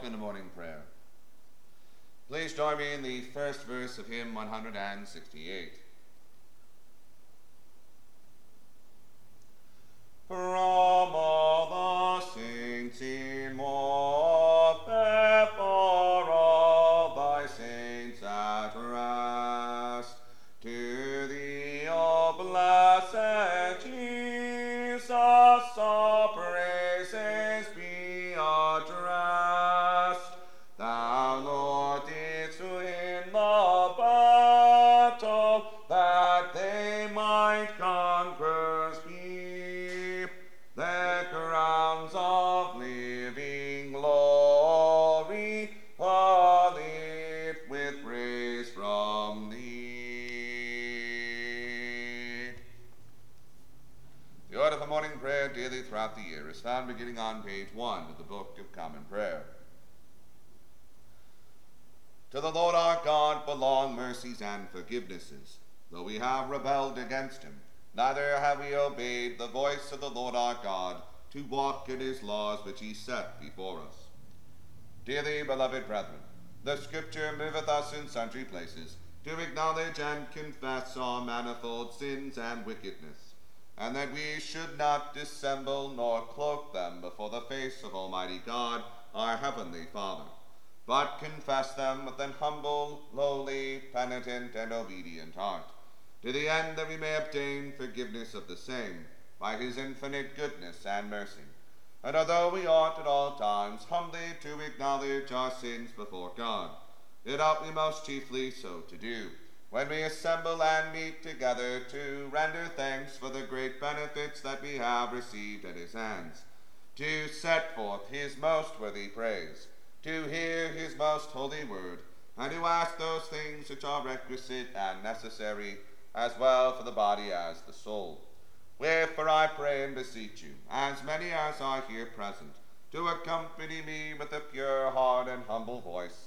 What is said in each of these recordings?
welcome the morning prayer. Please join me in the first verse of hymn 168. The order for morning prayer daily throughout the year is found beginning on page 1 of the Book of Common Prayer. To the Lord our God belong mercies and forgivenesses, though we have rebelled against him. Neither have we obeyed the voice of the Lord our God to walk in his laws which he set before us. Dearly beloved brethren, the Scripture moveth us in sundry places to acknowledge and confess our manifold sins and wickedness, and that we should not dissemble nor cloak them before the face of Almighty God, our heavenly Father, but confess them with an humble, lowly, penitent, and obedient heart, to the end that we may obtain forgiveness of the same by his infinite goodness and mercy. And although we ought at all times humbly to acknowledge our sins before God, it ought we most chiefly so to do when we assemble and meet together to render thanks for the great benefits that we have received at his hands, to set forth his most worthy praise, to hear his most holy word, and to ask those things which are requisite and necessary, as well for the body as the soul. Wherefore I pray and beseech you, as many as are here present, to accompany me with a pure heart and humble voice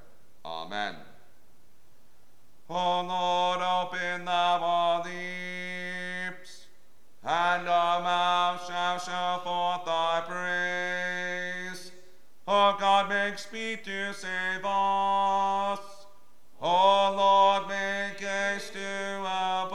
Amen. O Lord, open our lips, and our mouth shall show forth thy praise. O God, make speed to save us. O Lord, make haste to our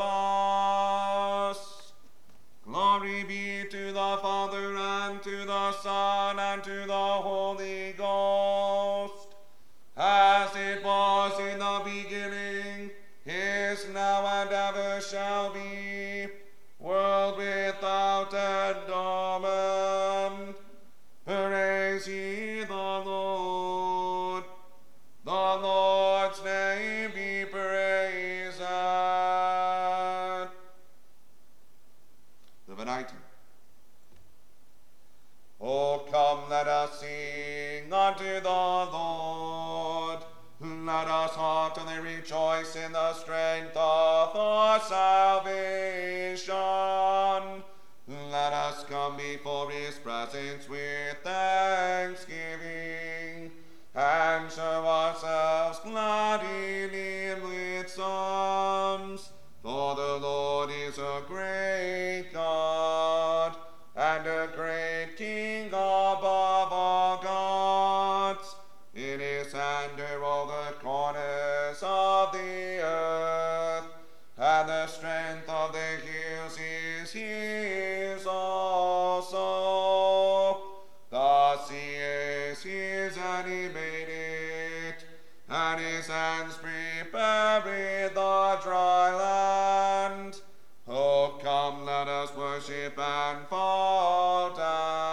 worship and fall down,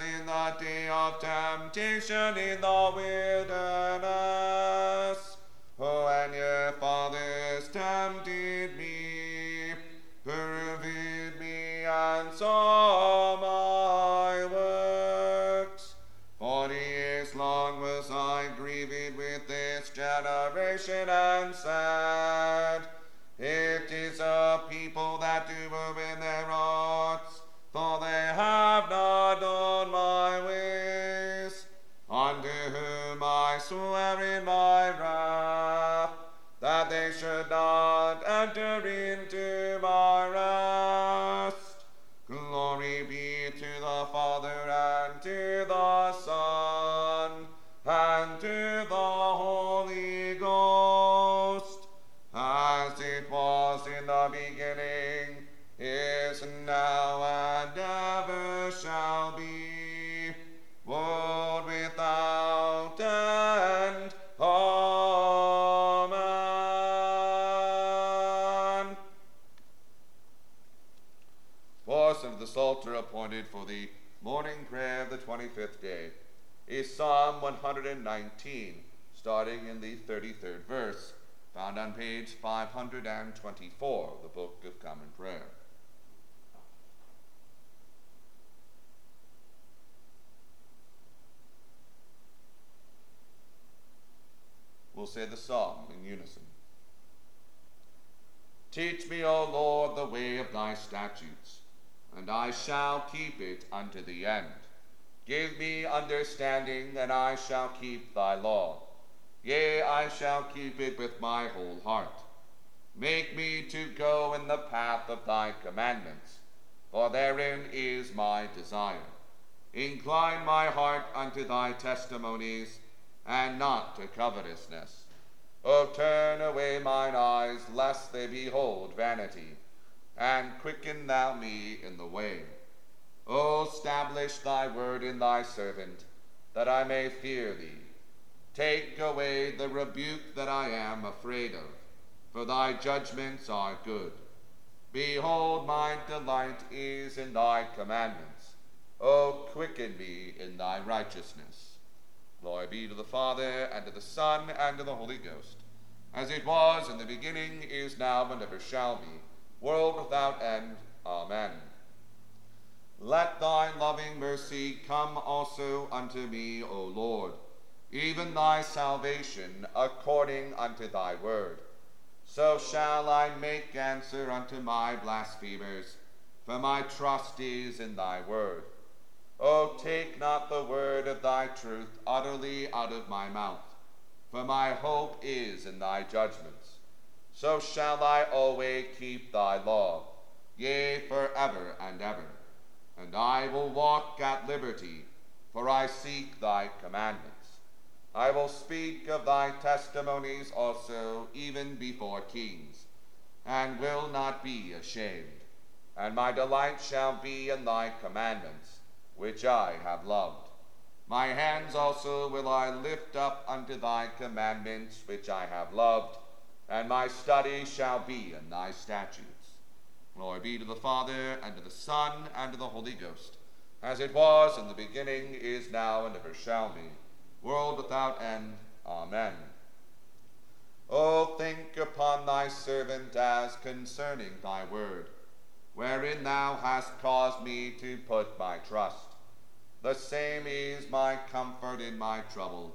in the day of temptation in the wilderness. They should not enter into 25th day is Psalm 119, starting in the 33rd verse, found on page 524 of the Book of Common Prayer. We'll say the psalm in unison. Teach me, O Lord, the way of thy statutes, and I shall keep it unto the end. Give me understanding, and I shall keep thy law. Yea, I shall keep it with my whole heart. Make me to go in the path of thy commandments, for therein is my desire. Incline my heart unto thy testimonies, and not to covetousness. O turn away mine eyes, lest they behold vanity, and quicken thou me in the way. O establish thy word in thy servant, that I may fear thee. Take away the rebuke that I am afraid of, for thy judgments are good. Behold, my delight is in thy commandments. O quicken me in thy righteousness. Glory be to the Father, and to the Son, and to the Holy Ghost, as it was in the beginning, is now, and ever shall be, world without end. Amen. Let thy loving mercy come also unto me, O Lord, even thy salvation according unto thy word. So shall I make answer unto my blasphemers, for my trust is in thy word. O take not the word of thy truth utterly out of my mouth, for my hope is in thy judgments. So shall I always keep thy law, yea, for ever and ever. And I will walk at liberty, for I seek thy commandments. I will speak of thy testimonies also, even before kings, and will not be ashamed. And my delight shall be in thy commandments, which I have loved. My hands also will I lift up unto thy commandments, which I have loved, and my study shall be in thy statutes. Glory be to the Father, and to the Son, and to the Holy Ghost, as it was in the beginning, is now, and ever shall be world without end. Amen. O think upon thy servant as concerning thy word, wherein thou hast caused me to put my trust. The same is my comfort in my trouble,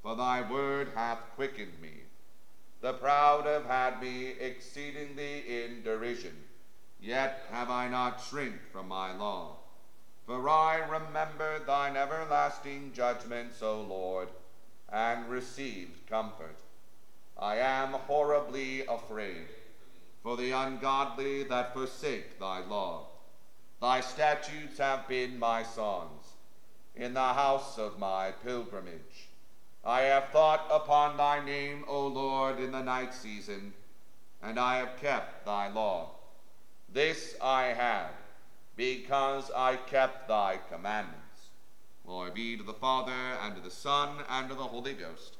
for thy word hath quickened me. The proud have had me exceedingly in derision, yet have I not shrink from my law. For I remember thine everlasting judgments, O Lord, and received comfort. I am horribly afraid for the ungodly that forsake thy law. Thy statutes have been my songs in the house of my pilgrimage. I have thought upon thy name, O Lord, in the night season, and I have kept thy law. This I had because I kept thy commandments. Glory be to the Father, and to the Son, and to the Holy Ghost,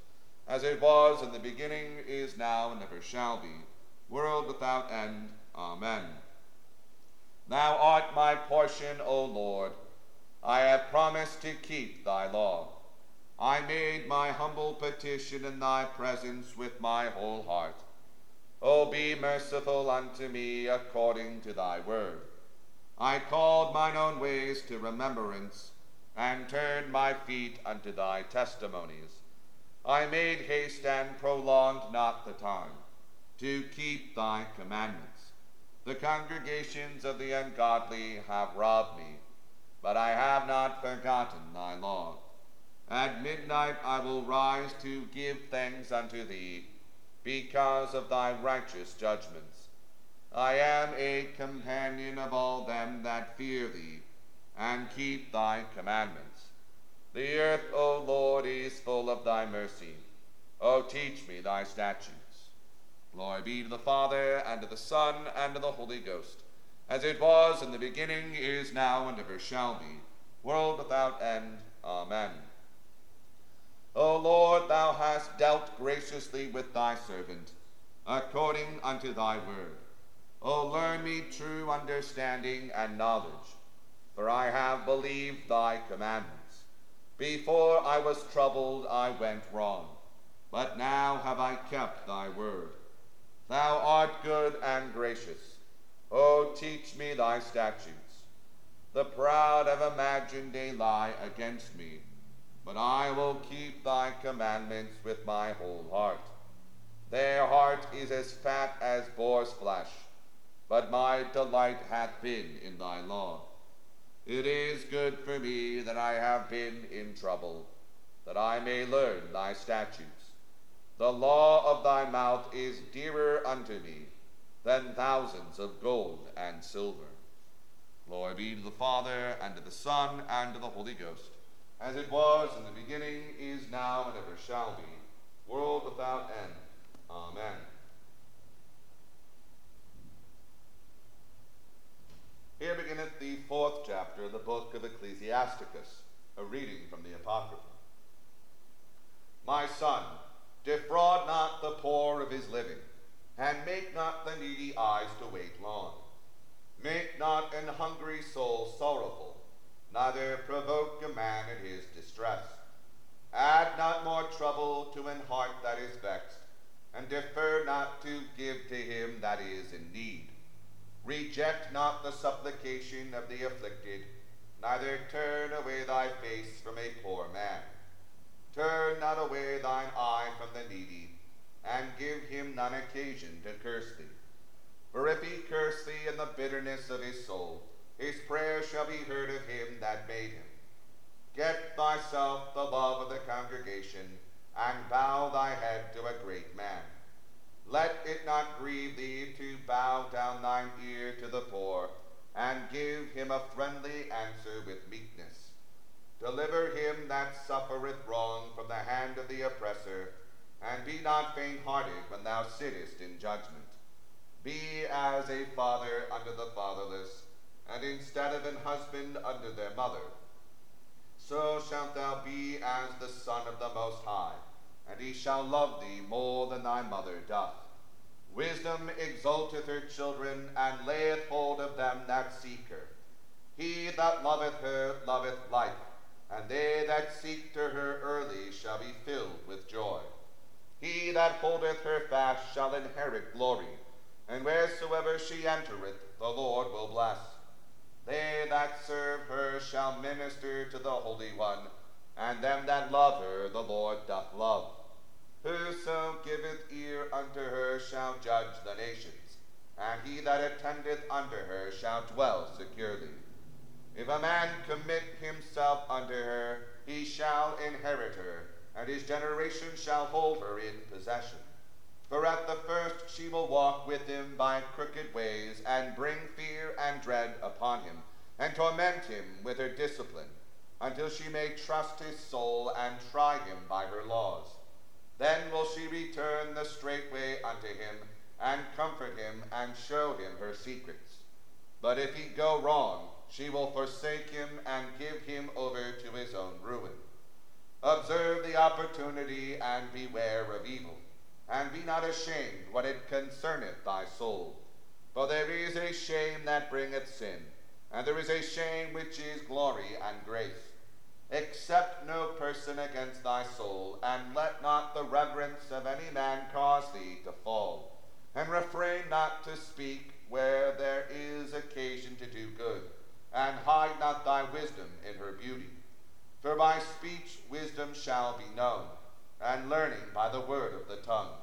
as it was in the beginning, is now, and ever shall be, world without end. Amen. Thou art my portion, O Lord. I have promised to keep thy law. I made my humble petition in thy presence with my whole heart. O be merciful unto me according to thy word. I called mine own ways to remembrance, and turned my feet unto thy testimonies. I made haste and prolonged not the time to keep thy commandments. The congregations of the ungodly have robbed me, but I have not forgotten thy law. At midnight I will rise to give thanks unto thee, because of thy righteous judgments. I am a companion of all them that fear thee, and keep thy commandments. The earth, O Lord, is full of thy mercy. O teach me thy statutes. Glory be to the Father, and to the Son, and to the Holy Ghost, as it was in the beginning, is now, and ever shall be, world without end. Amen. O Lord, thou hast dealt graciously with thy servant, according unto thy word. O learn me true understanding and knowledge, for I have believed thy commandments. Before I was troubled, I went wrong, but now have I kept thy word. Thou art good and gracious. O teach me thy statutes. The proud have imagined a lie against me, but I will keep thy commandments with my whole heart. Their heart is as fat as boar's flesh but my delight hath been in thy law. It is good for me that I have been in trouble, that I may learn thy statutes. The law of thy mouth is dearer unto me than thousands of gold and silver. Glory be to the Father, and to the Son, and to the Holy Ghost, as it was in the beginning, is now, and ever shall be, world without end. Amen. Here beginneth the fourth chapter of the book of Ecclesiasticus, a reading from the Apocrypha. My son, defraud not the poor of his living, and make not the needy eyes to wait long. Make not an hungry soul sorrowful, neither provoke a man in his distress. Add not more trouble to an heart that is vexed, and defer not to give to him that is in need. Reject not the supplication of the afflicted, neither turn away thy face from a poor man. Turn not away thine eye from the needy, and give him none occasion to curse thee. For if he curse thee in the bitterness of his soul, his prayer shall be heard of him that made him. Get thyself the love of the congregation, and bow thy head to a great man. Let it not grieve thee to bow down thine ear to the poor, and give him a friendly answer with meekness. Deliver him that suffereth wrong from the hand of the oppressor, and be not faint hearted when thou sittest in judgment. Be as a father unto the fatherless, and instead of an husband unto their mother. So shalt thou be as the Son of the Most High, and he shall love thee more than thy mother doth. Wisdom exalteth her children, and layeth hold of them that seek her. He that loveth her loveth life, and they that seek to her early shall be filled with joy. He that holdeth her fast shall inherit glory, and wheresoever she entereth, the Lord will bless. They that serve her shall minister to the Holy One, and them that love her the Lord doth love. Whoso giveth ear unto her shall judge the nations, and he that attendeth unto her shall dwell securely. If a man commit himself unto her, he shall inherit her, and his generation shall hold her in possession. For at the first she will walk with him by crooked ways, and bring fear and dread upon him, and torment him with her discipline, until she may trust his soul and try him by her laws. Then will she return the straight way unto him, and comfort him, and show him her secrets. But if he go wrong, she will forsake him, and give him over to his own ruin. Observe the opportunity, and beware of evil and be not ashamed when it concerneth thy soul. For there is a shame that bringeth sin, and there is a shame which is glory and grace. Accept no person against thy soul, and let not the reverence of any man cause thee to fall. And refrain not to speak where there is occasion to do good, and hide not thy wisdom in her beauty. For by speech wisdom shall be known and learning by the word of the tongue.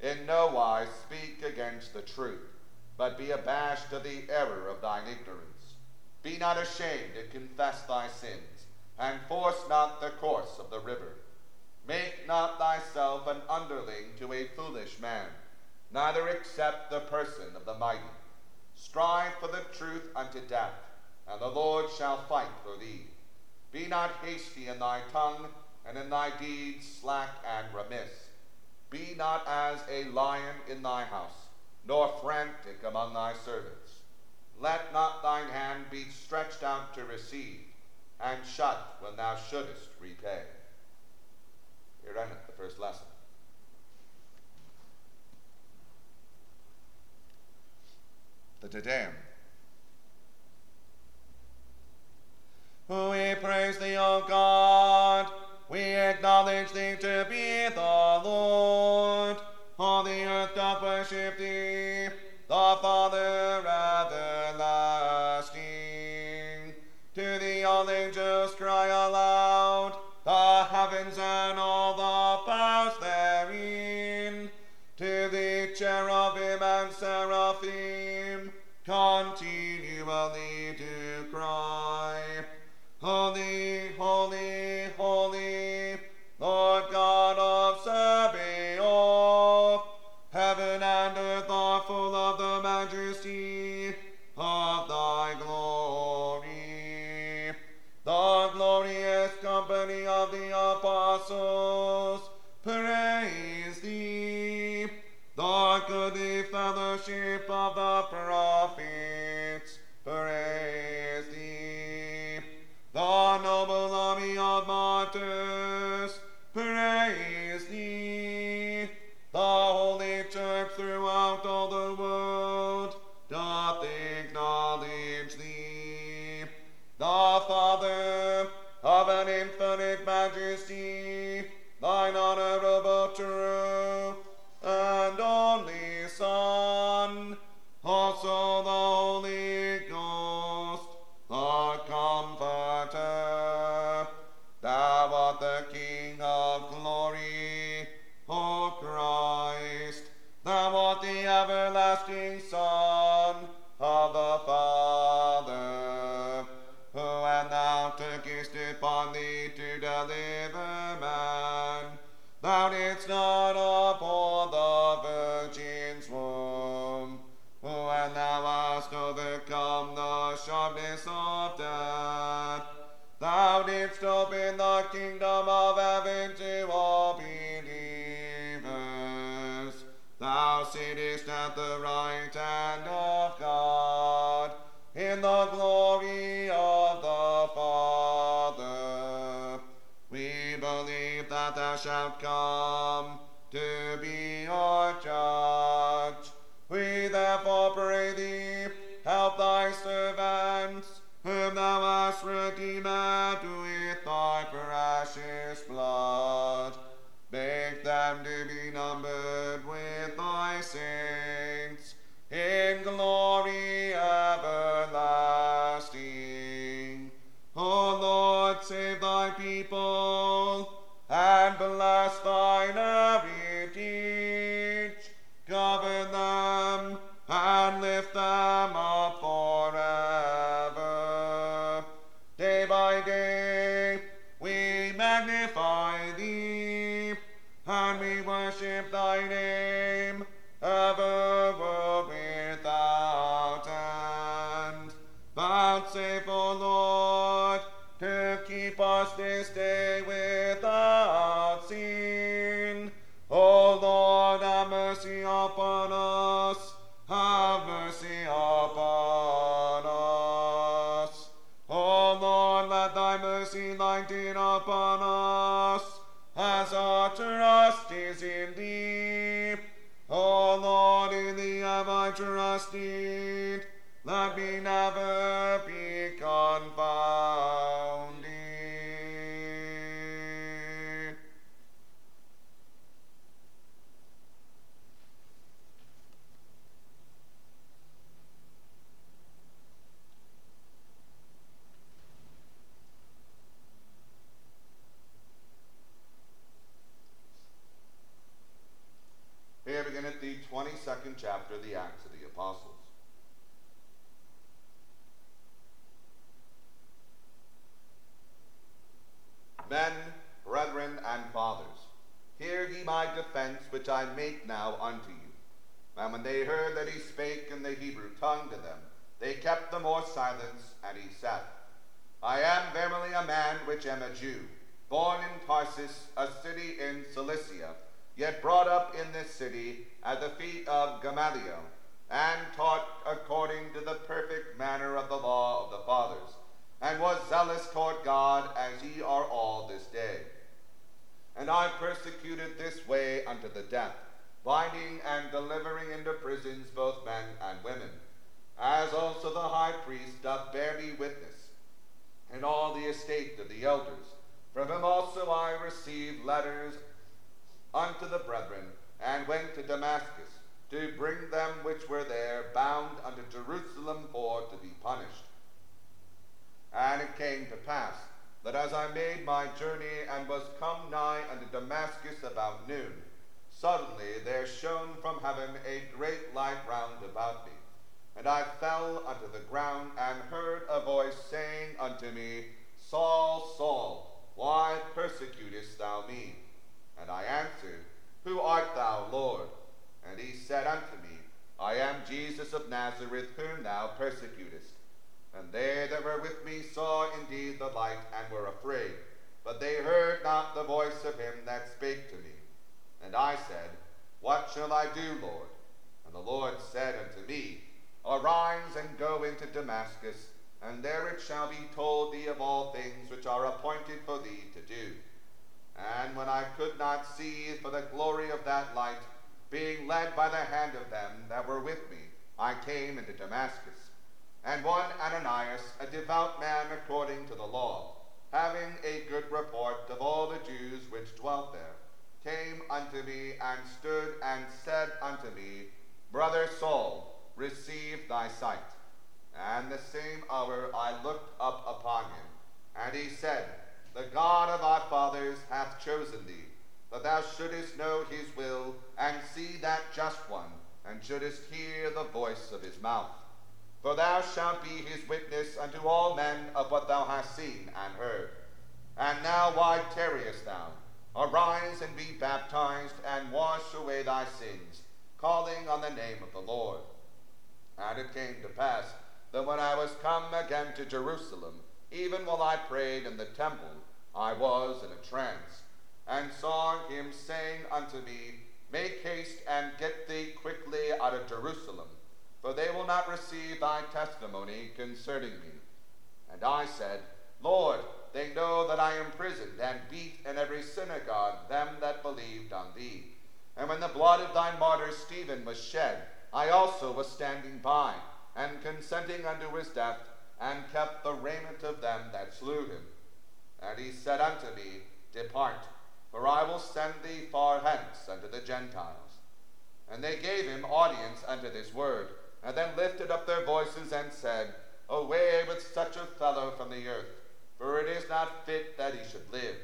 In no wise speak against the truth, but be abashed of the error of thine ignorance. Be not ashamed to confess thy sins, and force not the course of the river. Make not thyself an underling to a foolish man, neither accept the person of the mighty. Strive for the truth unto death, and the Lord shall fight for thee. Be not hasty in thy tongue, and in thy deeds slack and remiss. Be not as a lion in thy house, nor frantic among thy servants. Let not thine hand be stretched out to receive, and shut when thou shouldest repay. Here endeth the first lesson. The Te. We praise thee, O God. We acknowledge thee to be the Lord. Fellowship of the prophets, Thou sittest at the right hand of keep us this day without sin. O Lord, have mercy upon us. Have mercy upon us. O Lord, let thy mercy lighten upon us, as our trust is in thee. O Lord, in thee have I trusted. Let me never be confounded. Here beginneth the 22nd chapter of the Acts of the Apostles. Men, brethren, and fathers, hear ye my defense which I make now unto you. And when they heard that he spake in the Hebrew tongue to them, they kept the more silence, and he said, I am verily a man which am a Jew, born in Tarsus, a city in Cilicia, yet brought up in this city at the feet of Gamaliel, and taught according to the perfect manner of the law of the fathers, and was zealous toward God as ye are all this day. And I persecuted this way unto the death, binding and delivering into prisons both men and women, as also the high priest doth bear me witness, and all the estate of the elders. From him also I received letters unto the brethren, and went to Damascus, to bring them which were there bound unto Jerusalem for to be punished. And it came to pass that as I made my journey and was come nigh unto Damascus about noon, suddenly there shone from heaven a great light round about me. And I fell unto the ground and heard a voice saying unto me, Saul, Saul, why persecutest thou me? And I answered, Who art thou, Lord? And he said unto me, I am Jesus of Nazareth, whom thou persecutest. And they that were with me saw indeed the light, and were afraid. But they heard not the voice of him that spake to me. And I said, What shall I do, Lord? And the Lord said unto me, Arise and go into Damascus, and there it shall be told thee of all things which are appointed for thee to do. And when I could not see for the glory of that light, being led by the hand of them that were with me, I came into Damascus. And one Ananias, a devout man according to the law, having a good report of all the Jews which dwelt there, came unto me and stood and said unto me, Brother Saul, receive thy sight. And the same hour I looked up upon him, and he said, The God of our fathers hath chosen thee, that thou shouldest know his will, and see that just one, and shouldest hear the voice of his mouth. For thou shalt be his witness unto all men of what thou hast seen and heard. And now why tarriest thou? Arise and be baptized, and wash away thy sins, calling on the name of the Lord. And it came to pass that when I was come again to Jerusalem, even while I prayed in the temple, I was in a trance, and saw him saying unto me, Make haste and get thee quickly out of Jerusalem, for they will not receive thy testimony concerning me. And I said, Lord, they know that I imprisoned and beat in every synagogue them that believed on thee. And when the blood of thy martyr Stephen was shed, I also was standing by, and consenting unto his death, and kept the raiment of them that slew him. And he said unto me, Depart, for I will send thee far hence unto the Gentiles. And they gave him audience unto this word, and then lifted up their voices and said, Away with such a fellow from the earth for it is not fit that he should live.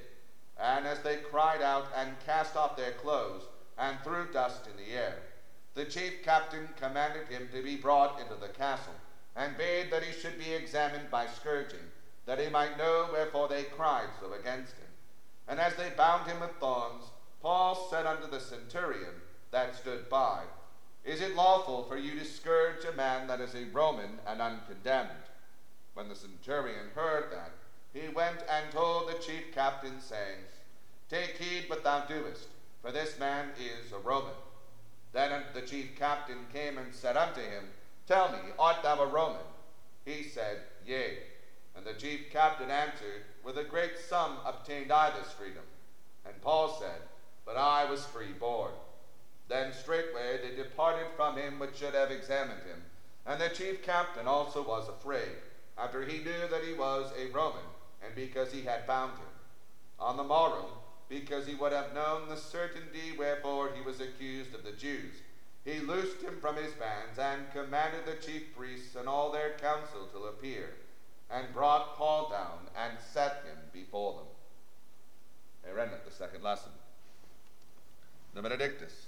And as they cried out and cast off their clothes and threw dust in the air, the chief captain commanded him to be brought into the castle, and bade that he should be examined by scourging, that he might know wherefore they cried so against him. And as they bound him with thongs, Paul said unto the centurion that stood by, Is it lawful for you to scourge a man that is a Roman and uncondemned? When the centurion heard that, he went and told the chief captain, saying, Take heed what thou doest, for this man is a Roman. Then the chief captain came and said unto him, Tell me, art thou a Roman? He said, Yea. And the chief captain answered, With a great sum obtained I this freedom. And Paul said, But I was free born. Then straightway they departed from him which should have examined him. And the chief captain also was afraid, after he knew that he was a Roman and because he had bound him. On the morrow, because he would have known the certainty wherefore he was accused of the Jews, he loosed him from his bands and commanded the chief priests and all their council to appear, and brought Paul down and set him before them. Here the second lesson. The Benedictus.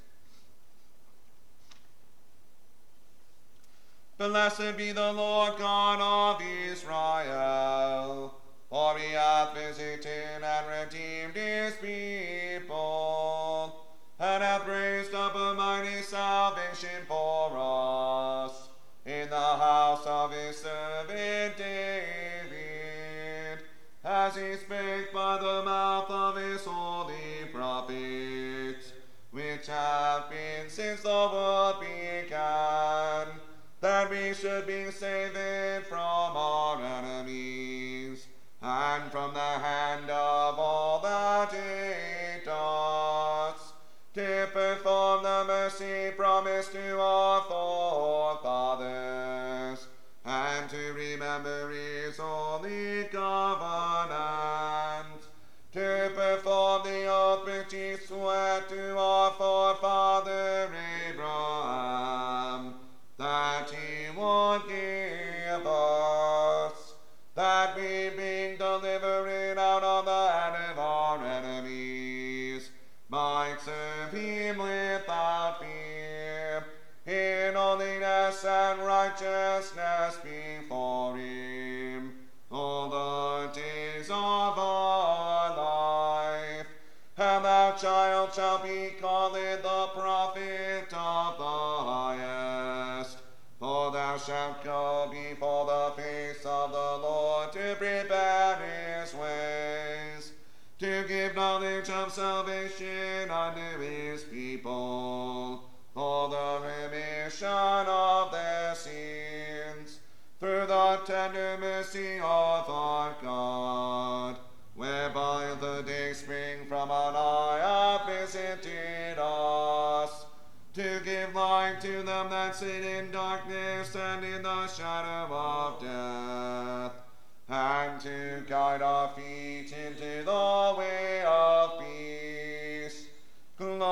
Blessed be the Lord God of Israel for he hath visited and redeemed his people, and hath raised up a mighty salvation for us in the house of his servant David, as he spake by the mouth of his holy prophets, which have been since the world began, that we should be saved from our enemies and from the hand of all that hate us, to perform the mercy promised to our forefathers, and to remember his holy covenant, give us, that we being salvation unto his people, for the remission of their sins, through the tender mercy of our God, whereby the day spring from on high hath visited us to give light to them that sit in darkness and in the shadow of death, and to guide our feet into the way of.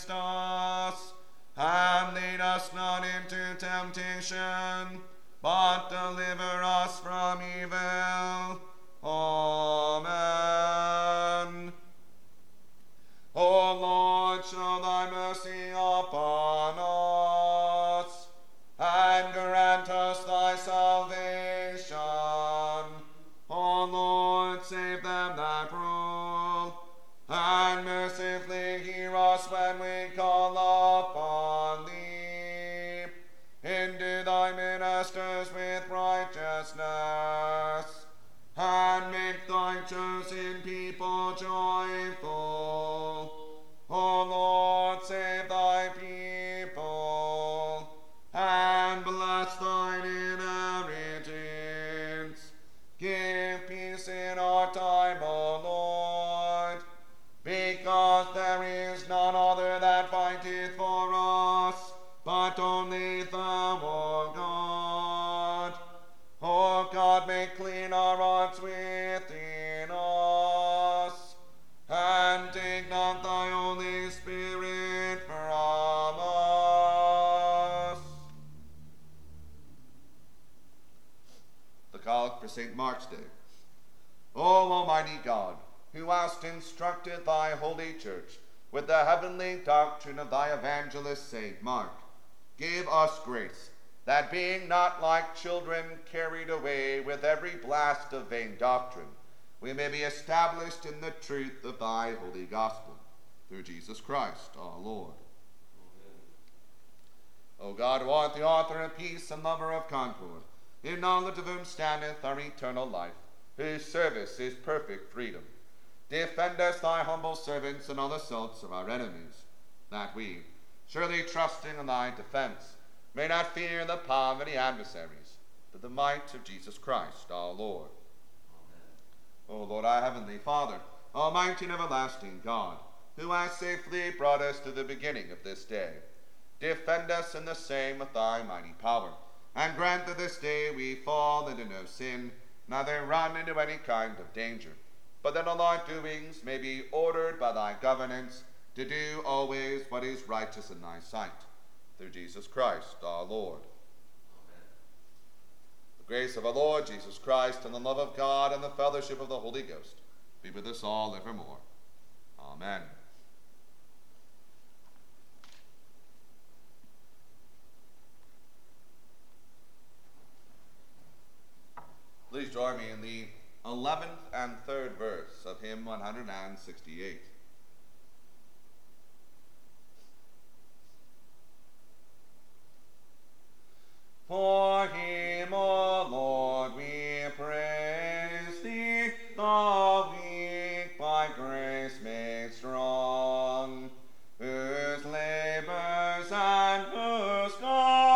Against us. And lead us not into temptation, but deliver us from evil. Amen. For St. Mark's Day. O Almighty God, who hast instructed thy holy church with the heavenly doctrine of thy evangelist St. Mark, give us grace, that being not like children carried away with every blast of vain doctrine, we may be established in the truth of thy holy gospel. Through Jesus Christ our Lord. O God, who art the author of peace and lover of concord, in knowledge of whom standeth our eternal life, whose service is perfect freedom, defend us, thy humble servants, in all assaults of our enemies, that we, surely trusting in thy defense, may not fear the power of any adversaries, but the might of Jesus Christ our Lord. O Lord, our heavenly Father, almighty and everlasting God, who hast safely brought us to the beginning of this day, defend us in the same with thy mighty power, and grant that this day we fall into no sin, neither run into any kind of danger, but that all our doings may be ordered by thy governance to do always what is righteous in thy sight. Through Jesus Christ our Lord. The grace of our Lord Jesus Christ, and the love of God, and the fellowship of the Holy Ghost be with us all evermore. Amen. Please join me in the 11th and 3rd verse of hymn 168. For him, O Lord, we praise thee, the weak by grace made strong, whose labors and whose gospel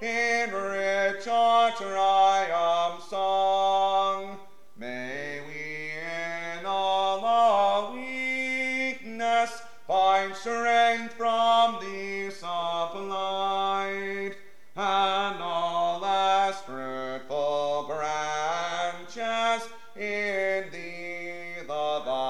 riches short trial. strength from thee supplied, and all as fruitful branches in thee the vine.